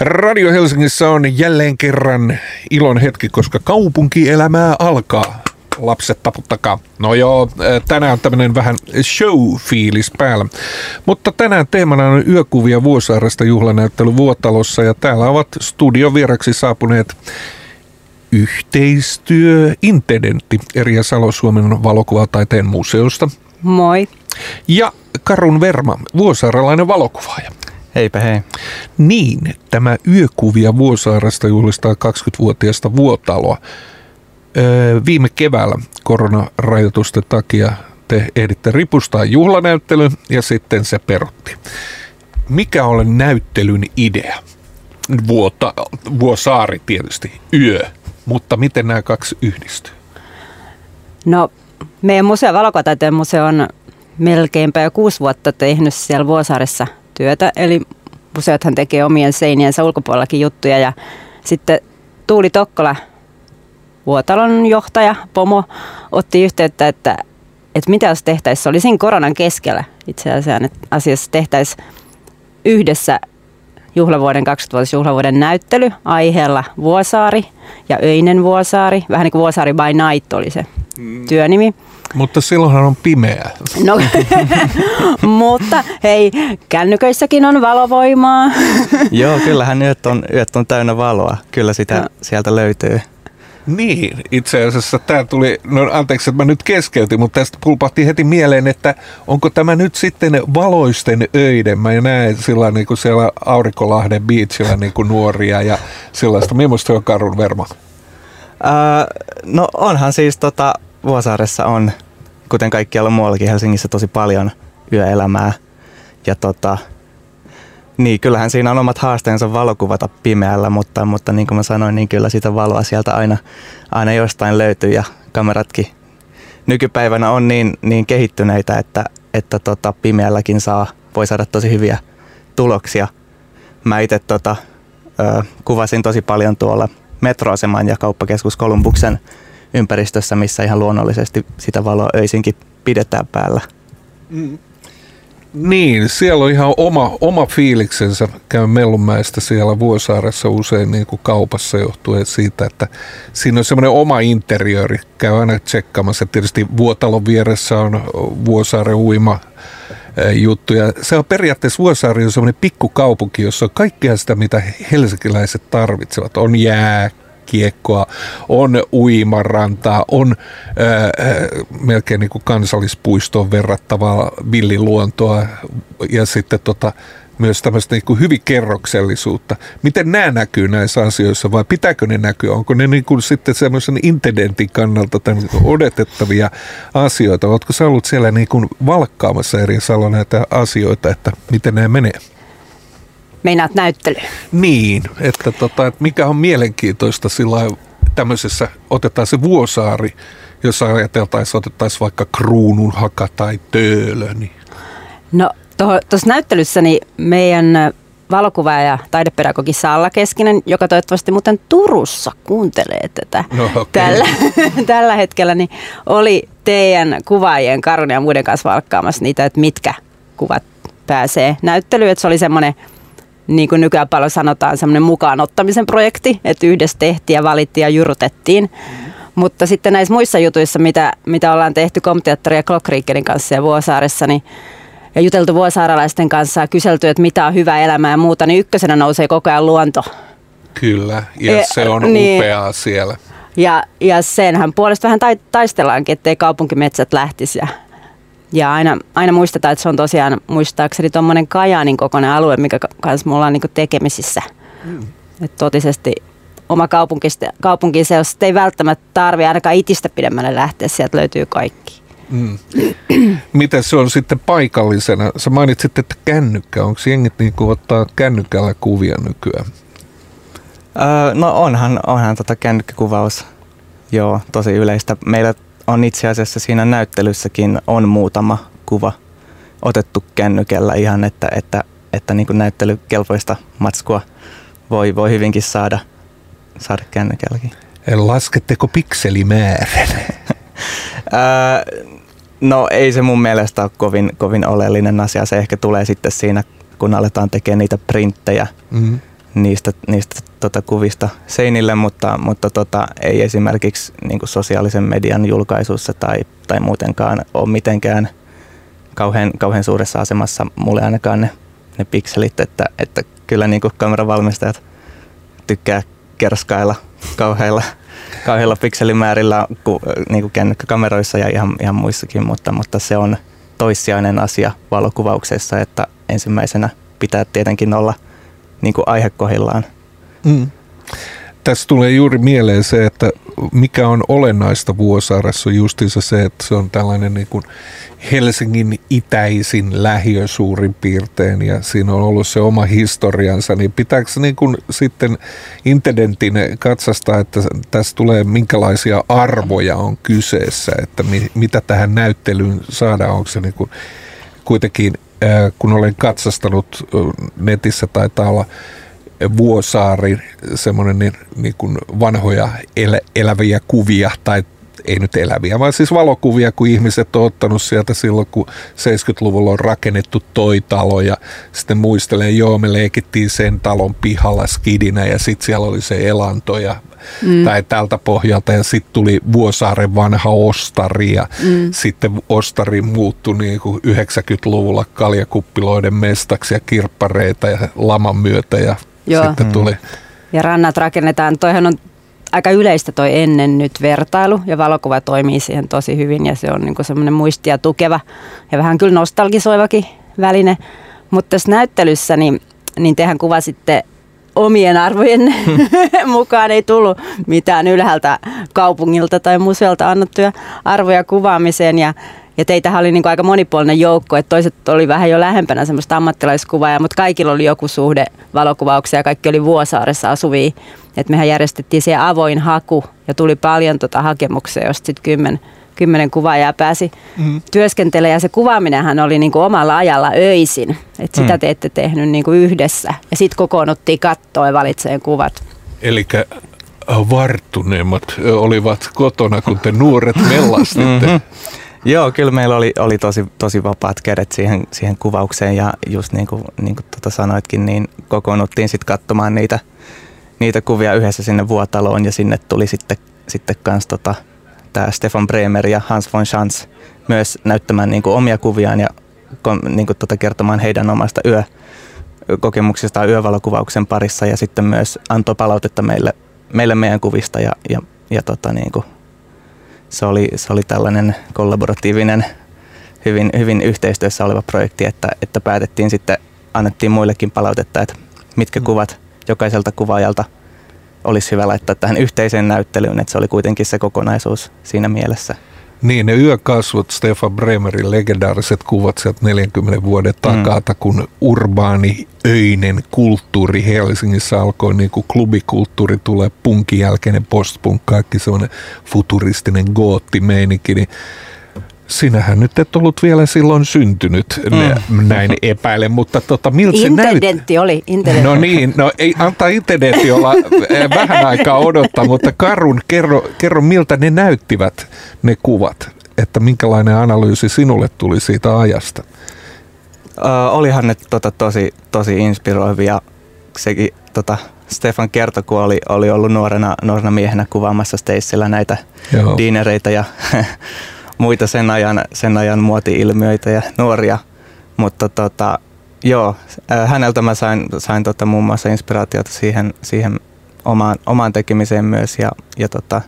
Radio Helsingissä on jälleen kerran ilon hetki, koska kaupunkielämää alkaa. Lapset taputtakaa. No joo, tänään on tämmöinen vähän show-fiilis päällä. Mutta tänään teemana on yökuvia Vuosaaresta juhlanäyttely Vuotalossa ja täällä ovat studiovieraksi saapuneet yhteistyöintendentti Erja Salo Suomen valokuvataiteen museosta. Moi. Ja Karun Verma, vuosaaralainen valokuvaaja. Heipä hei. Niin, tämä Yökuvia Vuosaaresta juhlistaa 20-vuotiaasta Vuotaloa. Öö, viime keväällä koronarajoitusten takia te ehditte ripustaa juhlanäyttelyn ja sitten se perotti. Mikä on näyttelyn idea? Vuota, Vuosaari tietysti, yö, mutta miten nämä kaksi yhdistyy? No, meidän museo, Valokotaiteen museo on melkeinpä jo kuusi vuotta tehnyt siellä Vuosaaressa työtä, eli museothan tekee omien seiniensä ulkopuolellakin juttuja ja sitten Tuuli Tokkola, Vuotalon johtaja, Pomo, otti yhteyttä, että, että mitä jos tehtäisiin, se oli siinä koronan keskellä itse asiassa, tehtäisiin yhdessä juhlavuoden 20 juhlavuoden näyttely aiheella Vuosaari ja Öinen Vuosaari. Vähän niin kuin Vuosaari by Night oli se mm. työnimi. Mutta silloinhan on pimeää. No, mutta hei, kännyköissäkin on valovoimaa. Joo, kyllähän yöt on, yöt on täynnä valoa. Kyllä sitä no. sieltä löytyy. Niin, itse asiassa tämä tuli, no anteeksi, että mä nyt keskeytin, mutta tästä pulpahti heti mieleen, että onko tämä nyt sitten valoisten öiden? Mä näen sillä niin kuin siellä Aurinkolahden beachillä niin kuin nuoria ja sellaista. Millaista on Karun Verma? Äh, no onhan siis tota, Vuosaaressa on, kuten kaikkialla muuallakin Helsingissä, tosi paljon yöelämää. Ja tota, niin, kyllähän siinä on omat haasteensa valokuvata pimeällä, mutta, mutta niin kuin mä sanoin, niin kyllä sitä valoa sieltä aina, aina jostain löytyy ja kameratkin nykypäivänä on niin, niin kehittyneitä, että, että tota, pimeälläkin saa, voi saada tosi hyviä tuloksia. Mä itse tota, kuvasin tosi paljon tuolla metroaseman ja kauppakeskus Kolumbuksen ympäristössä, missä ihan luonnollisesti sitä valoa öisinkin pidetään päällä. Mm. Niin, siellä on ihan oma, oma fiiliksensä. Käy Mellunmäestä siellä Vuosaaressa usein niin kuin kaupassa johtuen siitä, että siinä on semmoinen oma interiöri. Käy aina tsekkaamassa. Tietysti Vuotalon vieressä on Vuosaaren uima juttu. Ja se on periaatteessa Vuosaari on semmoinen pikkukaupunki, jossa on kaikkea sitä, mitä helsinkiläiset tarvitsevat. On jää, kiekkoa, on uimarantaa, on ää, melkein niin kuin kansallispuistoon verrattavaa villiluontoa ja sitten tota, myös tämmöistä niin kuin hyvin kerroksellisuutta. Miten nämä näkyy näissä asioissa vai pitääkö ne näkyä? Onko ne niin kuin sitten semmoisen intendentin kannalta odotettavia asioita? Oletko sä ollut siellä niin kuin valkkaamassa eri salo näitä asioita, että miten nämä menee? Meinaat näyttely. Niin, että, tota, että mikä on mielenkiintoista sillä tämmöisessä, otetaan se Vuosaari, jos ajateltaisiin, otettaisiin vaikka Kruununhaka tai Töölö. Niin. No tuossa näyttelyssä niin meidän valokuvaaja ja taidepedagogi Salla Keskinen, joka toivottavasti muuten Turussa kuuntelee tätä no, okay. tällä, tällä hetkellä, niin oli teidän kuvaajien Karun ja muiden kanssa valkkaamassa niitä, että mitkä kuvat pääsee näyttelyyn. Että se oli semmoinen niin kuin nykyään paljon sanotaan, semmoinen mukaan ottamisen projekti, että yhdessä tehtiin ja valittiin ja jurutettiin. Mutta sitten näissä muissa jutuissa, mitä, mitä ollaan tehty Komteattori ja Clockreakerin kanssa ja Vuosaaressa, niin ja juteltu vuosaaralaisten kanssa ja kyselty, että mitä on hyvä elämä ja muuta, niin ykkösenä nousee koko ajan luonto. Kyllä, ja e, se on niin, upeaa siellä. Ja, ja senhän puolesta vähän taistellaankin, ettei kaupunkimetsät lähtisi ja ja aina, aina muistetaan, että se on tosiaan muistaakseni tuommoinen Kajaanin kokoinen alue, mikä kanssa mulla on niin tekemisissä. Mm. Että totisesti oma kaupunki se, jos ei välttämättä tarvi ainakaan itistä pidemmälle lähteä, sieltä löytyy kaikki. Mm. Miten se on sitten paikallisena? Sä mainitsit, että kännykkä. Onko jengit niin kuin ottaa kännykällä kuvia nykyään? Öö, no onhan, onhan tota kännykkäkuvaus joo, tosi yleistä. Meillä on itse asiassa siinä näyttelyssäkin on muutama kuva otettu kännykällä ihan, että, että, että niin kuin näyttelykelpoista matskua voi, voi hyvinkin saada, saada kännykälläkin. Lasketteko pikselimäärän? no ei se mun mielestä ole kovin, kovin oleellinen asia. Se ehkä tulee sitten siinä, kun aletaan tekemään niitä printtejä. Mm-hmm. niistä, niistä tota, kuvista seinille, mutta, mutta tota, ei esimerkiksi niin sosiaalisen median julkaisussa tai, tai muutenkaan ole mitenkään kauhean, kauhean suuressa asemassa mulle ainakaan ne, ne pikselit, että, että kyllä niin kameravalmistajat tykkää kerskailla kauheilla, kauheilla pikselimäärillä ku, niin kuin kännykkäkameroissa ja ihan, ihan muissakin, mutta, mutta se on toissijainen asia valokuvauksessa, että ensimmäisenä pitää tietenkin olla niin kuin aihe. Mm. Tässä tulee juuri mieleen se, että mikä on olennaista Vuosaaressa on justiinsa se, että se on tällainen niin kuin Helsingin itäisin lähiö suurin piirtein ja siinä on ollut se oma historiansa, niin pitääkö niin kuin sitten intendentin katsastaa, että tässä tulee minkälaisia arvoja on kyseessä, että mi, mitä tähän näyttelyyn saadaan, onko se niin kuin kuitenkin, kun olen katsastanut netissä taitaa olla Vuosaari, semmoinen niin, niin kuin vanhoja el, eläviä kuvia tai ei nyt eläviä, vaan siis valokuvia, kun ihmiset on ottanut sieltä silloin, kun 70-luvulla on rakennettu toi talo ja sitten muistelen, joo, me leikittiin sen talon pihalla skidinä ja sitten siellä oli se elanto ja mm. tai tältä pohjalta ja sitten tuli Vuosaaren vanha ostari ja mm. sitten ostari muuttui niin kuin 90-luvulla kaljakuppiloiden mestaksi ja kirppareita ja laman myötä ja Joo. sitten mm. tuli. Ja rannat rakennetaan, toihan on aika yleistä toi ennen nyt vertailu ja valokuva toimii siihen tosi hyvin ja se on niin semmoinen muistia tukeva ja vähän kyllä nostalgisoivakin väline. Mutta tässä näyttelyssä niin, niin tehän kuvasitte omien arvojen mukaan ei tullut mitään ylhäältä kaupungilta tai museolta annettuja arvoja kuvaamiseen ja ja teitähän oli niin kuin aika monipuolinen joukko, että toiset oli vähän jo lähempänä semmoista ammattilaiskuvaa, mutta kaikilla oli joku suhde valokuvauksia ja kaikki oli Vuosaaressa asuvia. Et mehän järjestettiin siihen avoin haku ja tuli paljon tota hakemuksia, josta sitten kymmen, kymmenen kuvaajaa pääsi mm. työskentelemään. Ja se kuvaaminenhan oli niin kuin omalla ajalla öisin. Et sitä mm. te ette tehnyt niin kuin yhdessä. Ja sitten kokoonnuttiin kattoon ja valitseen kuvat. Eli varttuneemmat olivat kotona, kun te nuoret mellastitte. Mm-hmm. Joo, kyllä meillä oli, oli tosi, tosi vapaat kädet siihen, siihen kuvaukseen ja just niin kuin, niin kuin tuota sanoitkin, niin kokoonnuttiin sitten katsomaan niitä, niitä kuvia yhdessä sinne Vuotaloon ja sinne tuli sitten, sitten kans tota, tämä Stefan Bremer ja Hans von Schanz myös näyttämään niin kuin omia kuviaan ja niin kuin tuota, kertomaan heidän omasta yö, kokemuksistaan yövalokuvauksen parissa ja sitten myös antoi palautetta meille, meille meidän kuvista ja, ja, ja tota, niin kuin se oli, se oli tällainen kollaboratiivinen, hyvin, hyvin yhteistyössä oleva projekti, että, että päätettiin sitten, annettiin muillekin palautetta, että mitkä mm. kuvat jokaiselta kuvaajalta olisi hyvä laittaa tähän yhteiseen näyttelyyn, että se oli kuitenkin se kokonaisuus siinä mielessä. Niin, ne yökasvot, Stefan Bremerin legendaariset kuvat sieltä 40 vuoden takaa, mm. kun urbaani öinen kulttuuri Helsingissä alkoi, niin kuin klubikulttuuri tulee punkin jälkeinen postpunk, kaikki semmoinen futuristinen gootti-meininki, niin Sinähän nyt et ollut vielä silloin syntynyt, mm. näin epäilen, mutta tota, miltä se näytti? oli. Intendentti. No niin, no ei antaa intendentti olla eh, vähän aikaa odottaa, mutta Karun, kerro, kerro miltä ne näyttivät ne kuvat, että minkälainen analyysi sinulle tuli siitä ajasta? Uh, olihan ne tota, tosi, tosi inspiroivia. Sekin tota, Stefan kertoi, kun oli, oli ollut nuorena, nuorena miehenä kuvaamassa Stacella näitä Joo. diinereitä ja muita sen ajan, sen ajan muoti-ilmiöitä ja nuoria. Mutta tota, joo, äh, häneltä mä sain, sain tota muun muassa inspiraatiota siihen, siihen omaan, omaan tekemiseen myös ja, ja, tota,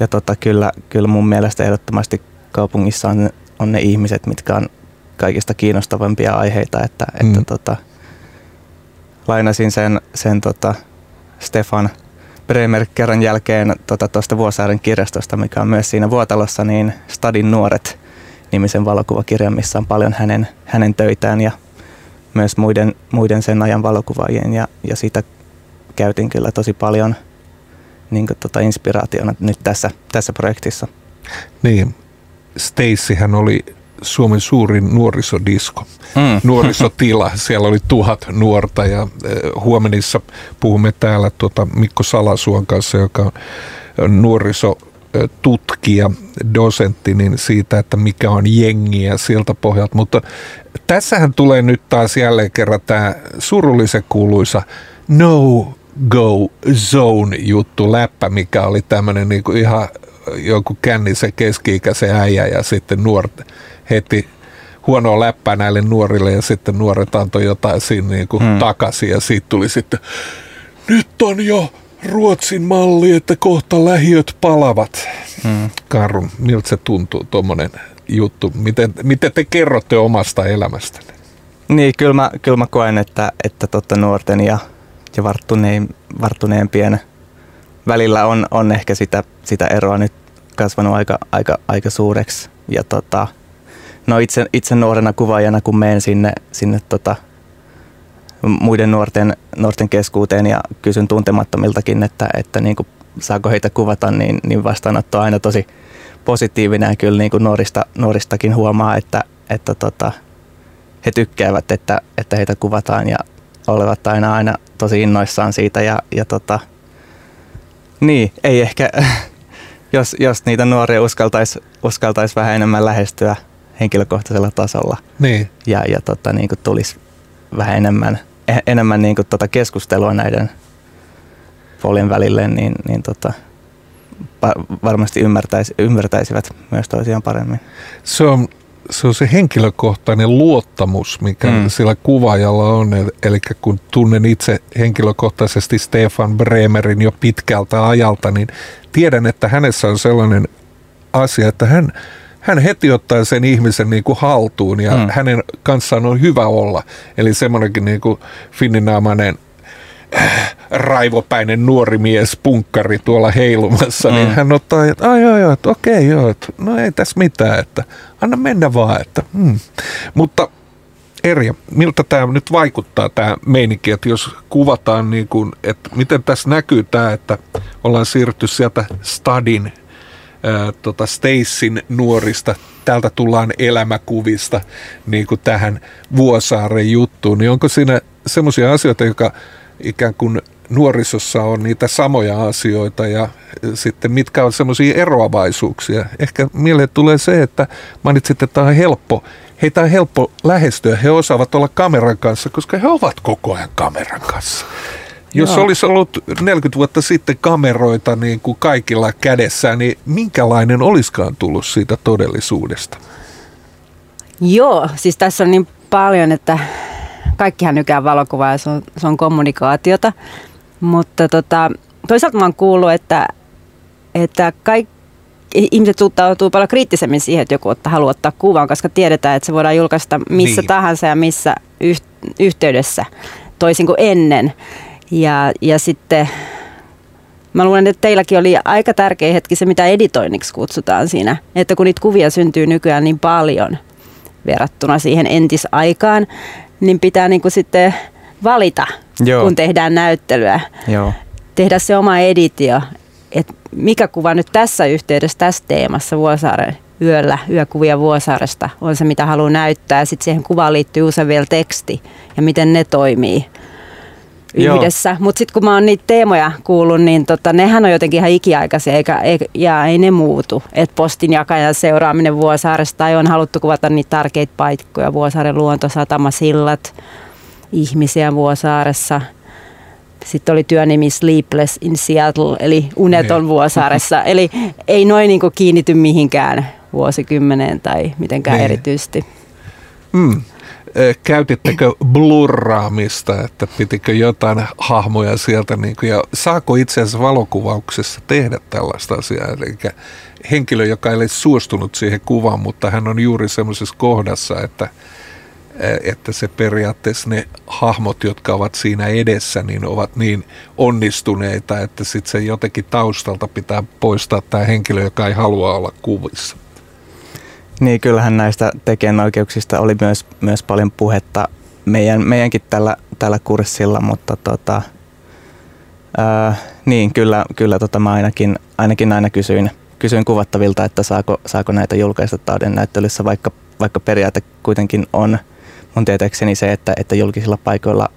ja tota, kyllä, kyllä mun mielestä ehdottomasti kaupungissa on, on ne ihmiset, mitkä on kaikista kiinnostavampia aiheita, että, mm. että tota, lainasin sen, sen tota Stefan Bremer kerran jälkeen tuosta tota, Vuosaaren kirjastosta, mikä on myös siinä Vuotalossa, niin Stadin nuoret nimisen valokuvakirjan, missä on paljon hänen, hänen töitään ja myös muiden, muiden sen ajan valokuvaajien ja, ja sitä käytin kyllä tosi paljon niin kuin, tota, inspiraationa nyt tässä, tässä projektissa. Niin, Stacyhän oli Suomen suurin nuorisodisko, mm. nuorisotila. Siellä oli tuhat nuorta ja eh, huomenissa puhumme täällä tuota Mikko Salasuon kanssa, joka on nuorisotutkija, dosentti, niin siitä, että mikä on jengiä siltä pohjalta. Mutta tässähän tulee nyt taas jälleen kerran tämä surullisen kuuluisa no go zone juttu läppä, mikä oli tämmöinen niinku ihan joku kännisen keski-ikäisen äijä ja sitten nuort heti huonoa läppää näille nuorille ja sitten nuoret antoi jotain siinä niinku hmm. takaisin ja siitä tuli sitten nyt on jo Ruotsin malli, että kohta lähiöt palavat. Hmm. Karun, miltä se tuntuu tuommoinen juttu? Miten, miten te kerrotte omasta elämästä? Niin, kyllä mä, kyllä mä koen, että, että totta nuorten ja, ja varttuneen, varttuneempien välillä on, on ehkä sitä, sitä eroa nyt kasvanut aika, aika, aika suureksi. Ja tota, no itse, itse nuorena kuvaajana, kun menen sinne, sinne tota, muiden nuorten, nuorten keskuuteen ja kysyn tuntemattomiltakin, että, että niin kuin, saako heitä kuvata, niin, niin vastaanotto on aina tosi positiivinen kyllä niin kuin nuorista, nuoristakin huomaa, että, että tota, he tykkäävät, että, että heitä kuvataan ja olevat aina, aina tosi innoissaan siitä ja, ja tota, niin, ei ehkä, jos, jos niitä nuoria uskaltaisi uskaltais vähän enemmän lähestyä henkilökohtaisella tasolla niin. ja, ja tota, niin kuin tulisi vähän enemmän, e, enemmän niin kuin tota keskustelua näiden folien välille, niin, niin tota, varmasti ymmärtäisi, ymmärtäisivät myös toisiaan paremmin. Se on se on se henkilökohtainen luottamus, mikä mm. sillä kuvaajalla on. Eli kun tunnen itse henkilökohtaisesti Stefan Bremerin jo pitkältä ajalta, niin tiedän, että hänessä on sellainen asia, että hän, hän heti ottaa sen ihmisen niin kuin haltuun ja mm. hänen kanssaan on hyvä olla. Eli semmoinenkin niin kuin finninaamainen raivopäinen nuori mies, punkkari tuolla heilumassa, niin mm. niin hän ottaa, että ai joo joo, että okei joo, että no ei tässä mitään, että anna mennä vaan. Että, mm. Mutta Erja, miltä tämä nyt vaikuttaa tämä meininki, että jos kuvataan, niin kuin, että miten tässä näkyy tämä, että ollaan siirrytty sieltä Stadin ää, tota Stacyn nuorista, täältä tullaan elämäkuvista niin kuin tähän Vuosaaren juttuun, niin onko siinä semmoisia asioita, jotka ikään kuin nuorisossa on niitä samoja asioita ja sitten mitkä on semmoisia eroavaisuuksia. Ehkä mieleen tulee se, että mainitsit, että tämä on helppo. Heitä on helppo lähestyä. He osaavat olla kameran kanssa, koska he ovat koko ajan kameran kanssa. Jos Joo. olisi ollut 40 vuotta sitten kameroita niin kuin kaikilla kädessä, niin minkälainen olisikaan tullut siitä todellisuudesta? Joo, siis tässä on niin paljon, että kaikkihan nykään valokuvaa ja se on, se on kommunikaatiota. Mutta tota, toisaalta mä oon kuullut, että, että kaikki ihmiset suhtautuu paljon kriittisemmin siihen, että joku ottaa, haluaa ottaa kuvan, koska tiedetään, että se voidaan julkaista missä niin. tahansa ja missä yh, yhteydessä, toisin kuin ennen. Ja, ja sitten mä luulen, että teilläkin oli aika tärkeä hetki se, mitä editoinniksi kutsutaan siinä, että kun niitä kuvia syntyy nykyään niin paljon verrattuna siihen entisaikaan, niin pitää niin kuin sitten valita, Joo. kun tehdään näyttelyä. Joo. Tehdä se oma editio, että mikä kuva nyt tässä yhteydessä, tässä teemassa Vuosaaren yöllä, yökuvia Vuosaaresta on se, mitä haluaa näyttää. Sitten siihen kuvaan liittyy usein vielä teksti ja miten ne toimii yhdessä. Mutta sitten kun mä oon niitä teemoja kuullut, niin tota, nehän on jotenkin ihan ikiaikaisia eikä, eikä, ja ei ne muutu. Et postin jakajan seuraaminen Vuosaaresta tai on haluttu kuvata niitä tärkeitä paikkoja, Vuosaaren luontosatama, sillat, ihmisiä Vuosaaressa. Sitten oli työnimi Sleepless in Seattle, eli uneton niin. Vuosaaressa. eli ei noin niin kiinnity mihinkään vuosikymmeneen tai mitenkään niin. erityisesti. Mm käytittekö blurraamista, että pitikö jotain hahmoja sieltä, niin kuin, ja saako itse asiassa valokuvauksessa tehdä tällaista asiaa, eli henkilö, joka ei ole suostunut siihen kuvaan, mutta hän on juuri semmoisessa kohdassa, että, että se periaatteessa ne hahmot, jotka ovat siinä edessä, niin ovat niin onnistuneita, että sitten se jotenkin taustalta pitää poistaa tämä henkilö, joka ei halua olla kuvissa. Niin, kyllähän näistä tekijänoikeuksista oli myös, myös paljon puhetta meidän, meidänkin tällä, tällä kurssilla, mutta tota, ää, niin, kyllä, kyllä tota mä ainakin, ainakin aina kysyin, kysyin kuvattavilta, että saako, saako näitä julkaista tauden näyttelyssä, vaikka, vaikka periaate kuitenkin on mun tietääkseni se, että, että julkisilla paikoilla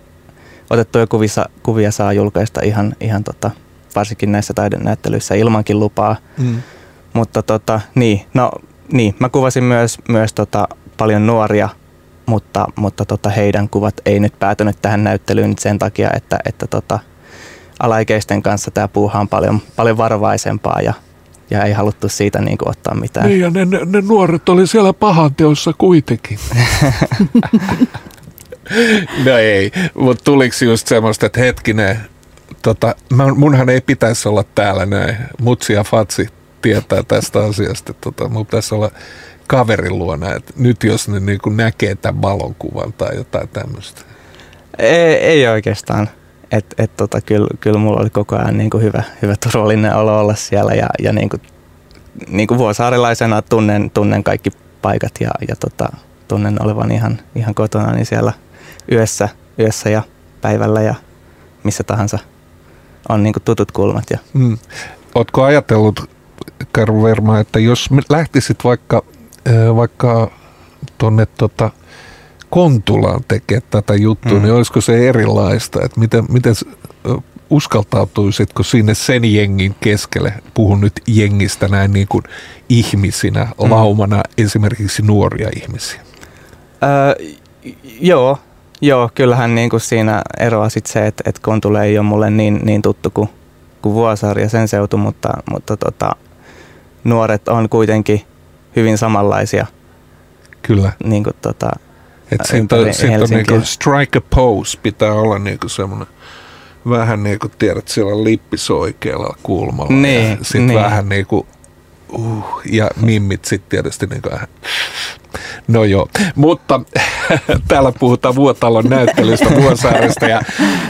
otettuja kuvissa, kuvia saa julkaista ihan, ihan tota, varsinkin näissä taidenäyttelyissä ilmankin lupaa. Mm. Mutta tota, niin, no niin, mä kuvasin myös, myös tota paljon nuoria, mutta, mutta tota, heidän kuvat ei nyt päätynyt tähän näyttelyyn sen takia, että, että tota, alaikäisten kanssa tämä puuha on paljon, paljon varovaisempaa ja, ja ei haluttu siitä niin kuin, ottaa mitään. Niin ja ne, ne, ne nuoret oli siellä pahanteossa kuitenkin. no ei, mutta tuliko just semmoista, että hetkinen, tota, munhan ei pitäisi olla täällä näin. Mutsi ja Fatsi tietää tästä asiasta. Tota, mun pitäisi olla kaverin luona, että nyt jos ne niin kuin näkee tämän valokuvan tai jotain tämmöistä. Ei, ei oikeastaan. Et, et tota, kyllä, kyllä mulla oli koko ajan niin kuin hyvä, hyvä turvallinen olo olla siellä ja, ja niin kuin, niin kuin vuosaarilaisena tunnen, tunnen kaikki paikat ja, ja tota, tunnen olevan ihan, ihan kotona niin siellä yössä, yössä ja päivällä ja missä tahansa on niin kuin tutut kulmat. Ja. Mm. Oletko ajatellut, Karvo Verma, että jos lähtisit vaikka, vaikka tuonne tota, Kontulaan tekemään tätä juttua, mm. niin olisiko se erilaista? Että miten, miten uskaltautuisitko sinne sen jengin keskelle, puhun nyt jengistä näin niin kuin ihmisinä, mm. laumana esimerkiksi nuoria ihmisiä? Öö, joo, joo, kyllähän niin kuin siinä eroaa sit se, että, että Kontula ei ole mulle niin, niin tuttu kuin, kuin Vuosaari ja sen seutu, mutta, mutta tota, nuoret on kuitenkin hyvin samanlaisia. Kyllä. Niin kuin, tota, et siitä, on, siitä on niinku strike a pose, pitää olla niinku semmoinen vähän niin kuin tiedät, siellä lippis oikealla kulmalla. Niin, ja sitten niin. vähän niin kuin, uh, ja mimmit sitten tietysti niin kuin, No joo, mutta täällä puhutaan Vuotalon näyttelystä Vuosaaresta ja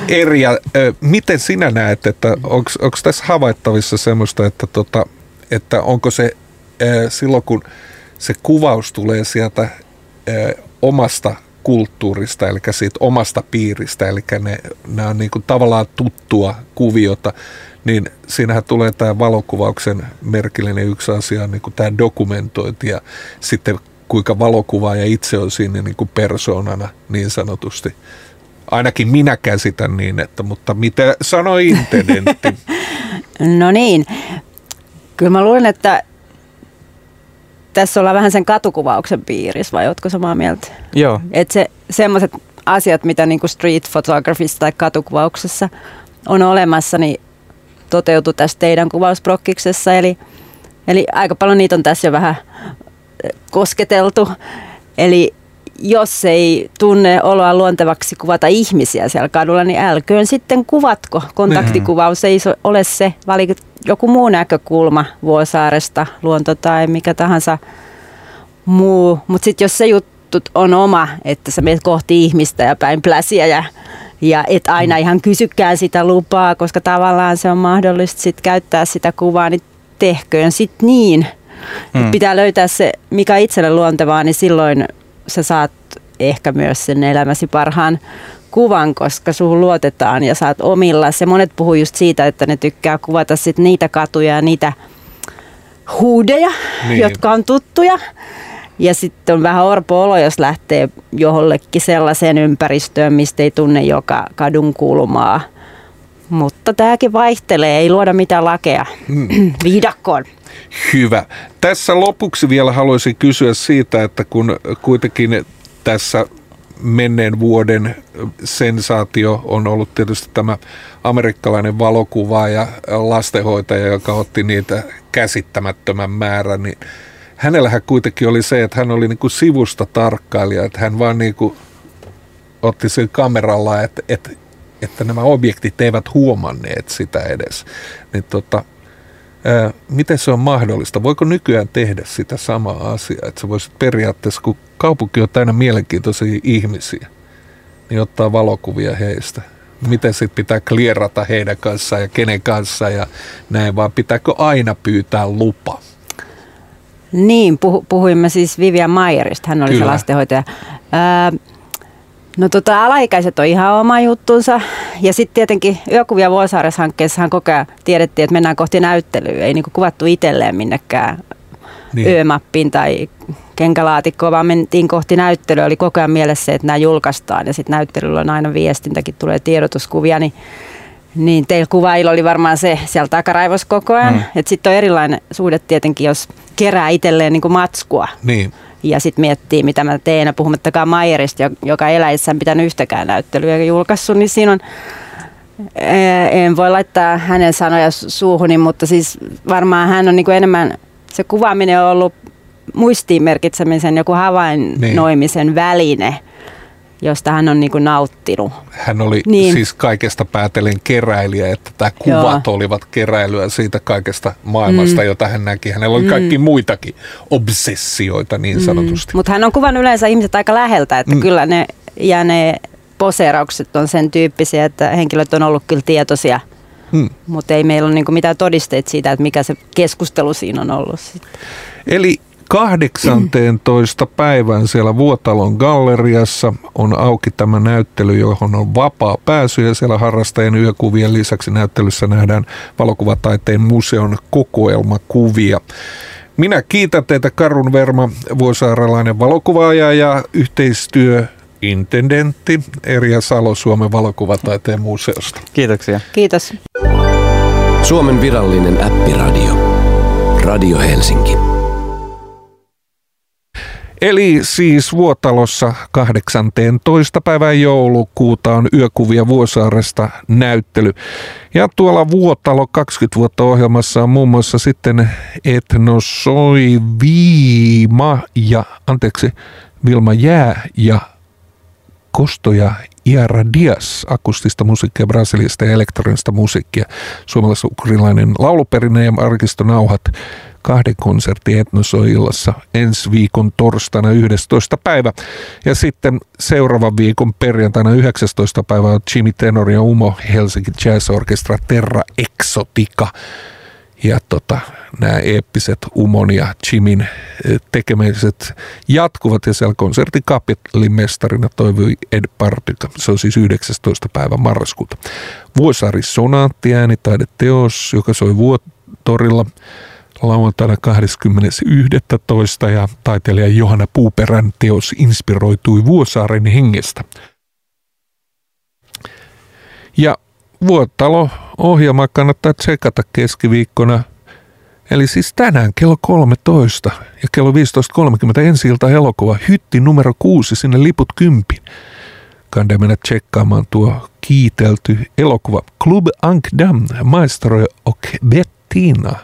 Erja, miten sinä näet, että onko tässä havaittavissa semmoista, että, tota, että onko se silloin kun se kuvaus tulee sieltä omasta kulttuurista, eli siitä omasta piiristä, eli ne, nämä on niin kuin tavallaan tuttua kuviota, niin siinähän tulee tämä valokuvauksen merkillinen yksi asia, niin kuin tämä dokumentointi ja sitten kuinka valokuvaaja itse on siinä niin kuin persoonana niin sanotusti. Ainakin minä käsitän niin, että mutta mitä sanoi intendentti? no niin, kyllä mä luulen, että tässä ollaan vähän sen katukuvauksen piirissä, vai ootko samaa mieltä? Joo. Että se, semmoiset asiat, mitä niinku street photographyssa tai katukuvauksessa on olemassa, niin toteutuu tässä teidän kuvausprokkiksessa. Eli, eli aika paljon niitä on tässä jo vähän kosketeltu. Eli jos ei tunne oloa luontevaksi kuvata ihmisiä siellä kadulla, niin älköön sitten kuvatko. Kontaktikuvaus ei ole se, valikit joku muu näkökulma Vuosaaresta, luonto tai mikä tahansa muu. Mutta sitten jos se juttu on oma, että sä menet kohti ihmistä ja päin pläsiä ja, ja et aina ihan kysykään sitä lupaa, koska tavallaan se on mahdollista sit käyttää sitä kuvaa, niin tehköön sitten niin. Mm. Pitää löytää se, mikä itselle luontevaa, niin silloin sä saat ehkä myös sen elämäsi parhaan kuvan, koska suhun luotetaan ja saat omilla. Ja monet puhuu just siitä, että ne tykkää kuvata sit niitä katuja ja niitä huudeja, niin. jotka on tuttuja. Ja sitten on vähän orpo olo, jos lähtee johonlekin sellaiseen ympäristöön, mistä ei tunne joka kadun kulmaa. Mutta tämäkin vaihtelee, ei luoda mitään lakeja mm. viidakkoon. Hyvä. Tässä lopuksi vielä haluaisin kysyä siitä, että kun kuitenkin tässä menneen vuoden sensaatio on ollut tietysti tämä amerikkalainen valokuva ja lastenhoitaja, joka otti niitä käsittämättömän määrän, niin hänellähän kuitenkin oli se, että hän oli niin kuin sivusta tarkkailija, että hän vaan niin kuin otti sen kameralla, että, että, että nämä objektit eivät huomanneet sitä edes. Niin tota, miten se on mahdollista? Voiko nykyään tehdä sitä samaa asiaa, että sä voisit periaatteessa, kun kaupunki on täynnä mielenkiintoisia ihmisiä, niin ottaa valokuvia heistä. Miten sitten pitää klierata heidän kanssaan ja kenen kanssa ja näin, vaan pitääkö aina pyytää lupa? Niin, puhu, puhuimme siis Vivian Mayerista, hän oli Kyllä. se lastenhoitaja. Ää, no tota, alaikäiset on ihan oma juttunsa. Ja sitten tietenkin Yökuvia Vuosaaressa-hankkeessahan koko ajan tiedettiin, että mennään kohti näyttelyä. Ei niinku kuvattu itselleen minnekään niin. yömappiin tai kenkälaatikkoa, vaan mentiin kohti näyttelyä. Oli koko ajan mielessä että nämä julkaistaan ja sitten näyttelyllä on aina viestintäkin, tulee tiedotuskuvia, niin niin teillä kuvailla oli varmaan se siellä takaraivossa koko ajan. Mm. Sitten on erilainen suhde tietenkin, jos kerää itselleen niin kuin matskua. Niin. ja sitten miettii, mitä mä teen, puhumattakaan Mayerista, joka eläissään pitänyt yhtäkään näyttelyä ja julkaissut, niin siinä on en voi laittaa hänen sanoja suuhuni, mutta siis varmaan hän on niin kuin enemmän, se kuvaaminen on ollut muistiin merkitsemisen, joku havainnoimisen niin. väline, josta hän on niin kuin nauttinut. Hän oli niin. siis kaikesta päätellen keräilijä, että tämä kuvat Joo. olivat keräilyä siitä kaikesta maailmasta, mm. jota hän näki. Hänellä oli mm. kaikki muitakin obsessioita niin mm. sanotusti. Mutta hän on kuvannut yleensä ihmiset aika läheltä, että mm. kyllä ne ja ne poseeraukset on sen tyyppisiä, että henkilöt on ollut kyllä tietoisia, hmm. mutta ei meillä ole niin mitään todisteita siitä, että mikä se keskustelu siinä on ollut. Sitten. Eli 18. päivän siellä Vuotalon galleriassa on auki tämä näyttely, johon on vapaa pääsy ja siellä harrastajien yökuvien lisäksi näyttelyssä nähdään valokuvataiteen museon kokoelmakuvia. Minä kiitän teitä Karun Verma, vuosaaralainen valokuvaaja ja yhteistyö intendentti Erja Salo Suomen valokuvataiteen museosta. Kiitoksia. Kiitos. Suomen virallinen äppiradio. Radio Helsinki. Eli siis Vuotalossa 18. päivän joulukuuta on Yökuvia Vuosaaresta näyttely. Ja tuolla Vuotalo 20 vuotta ohjelmassa on muun muassa sitten Etnosoi Viima ja, anteeksi, Vilma Jää ja Kostoja Iara Dias, akustista musiikkia, brasiliasta ja elektronista musiikkia, suomalais-ukrilainen lauluperinne ja arkistonauhat kahden konsertin etnosoillassa ensi viikon torstaina 11. päivä. Ja sitten seuraavan viikon perjantaina 19. päivä Jimmy Tenor ja Umo Helsinki Jazz Orchestra Terra Exotica ja tota, nämä eeppiset Umon ja Jimin eh, tekemiset jatkuvat ja siellä konsertin mestarina toivoi Ed Partyka. Se on siis 19. päivä marraskuuta. Vuosaari Sonaatti äänitaideteos, joka soi Vuotorilla lauantaina 20.11. ja taiteilija Johanna Puuperän teos inspiroitui Vuosaaren hengestä. Ja Vuotalo-ohjelma kannattaa tsekata keskiviikkona. Eli siis tänään kello 13 ja kello 15.30 ensi ilta elokuva Hytti numero 6, sinne liput kympin. Kannattaa mennä tsekkaamaan tuo kiitelty elokuva Club Ankdam, Maestro och Bettina.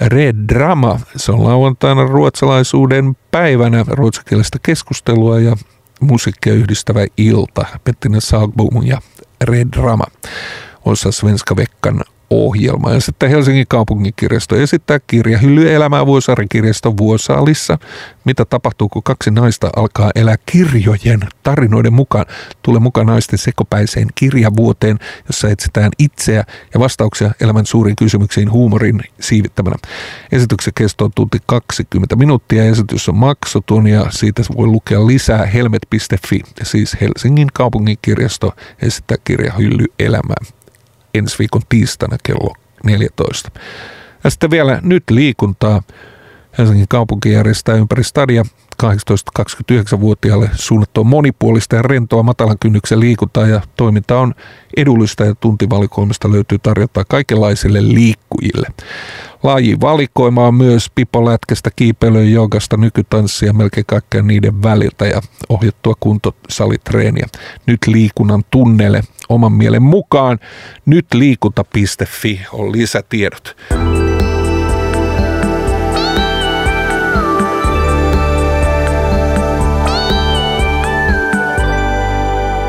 Red Drama, se on lauantaina ruotsalaisuuden päivänä ruotsinkielistä keskustelua ja musiikkia yhdistävä ilta. Bettina Sagbom ja Red Drama osa Svenska Veckan ohjelma. Ja sitten Helsingin kaupunginkirjasto esittää kirjahylly elämää Vuosaaren kirjaston Vuosaalissa. Mitä tapahtuu, kun kaksi naista alkaa elää kirjojen tarinoiden mukaan? Tule mukaan naisten sekopäiseen kirjavuoteen, jossa etsitään itseä ja vastauksia elämän suuriin kysymyksiin huumorin siivittämänä. Esityksen kesto on tunti 20 minuuttia. Esitys on maksuton ja siitä voi lukea lisää helmet.fi, siis Helsingin kaupunginkirjasto esittää kirjahylly elämää ensi viikon tiistaina kello 14. Ja sitten vielä nyt liikuntaa. Helsingin kaupunki järjestää ympäri stadia 18-29-vuotiaalle suunnattua monipuolista ja rentoa matalan kynnyksen liikuntaa ja toiminta on edullista ja tuntivalikoimista löytyy tarjota kaikenlaisille liikkujille. Laji valikoima on myös pipolätkästä, kiipeilyyn, jogasta, nykytanssia, melkein kaikkea niiden väliltä ja ohjattua kuntosalitreeniä. Nyt liikunnan tunnele oman mielen mukaan. Nyt liikunta.fi on lisätiedot.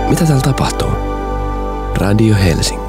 Mitä täällä tapahtuu? Radio Helsinki.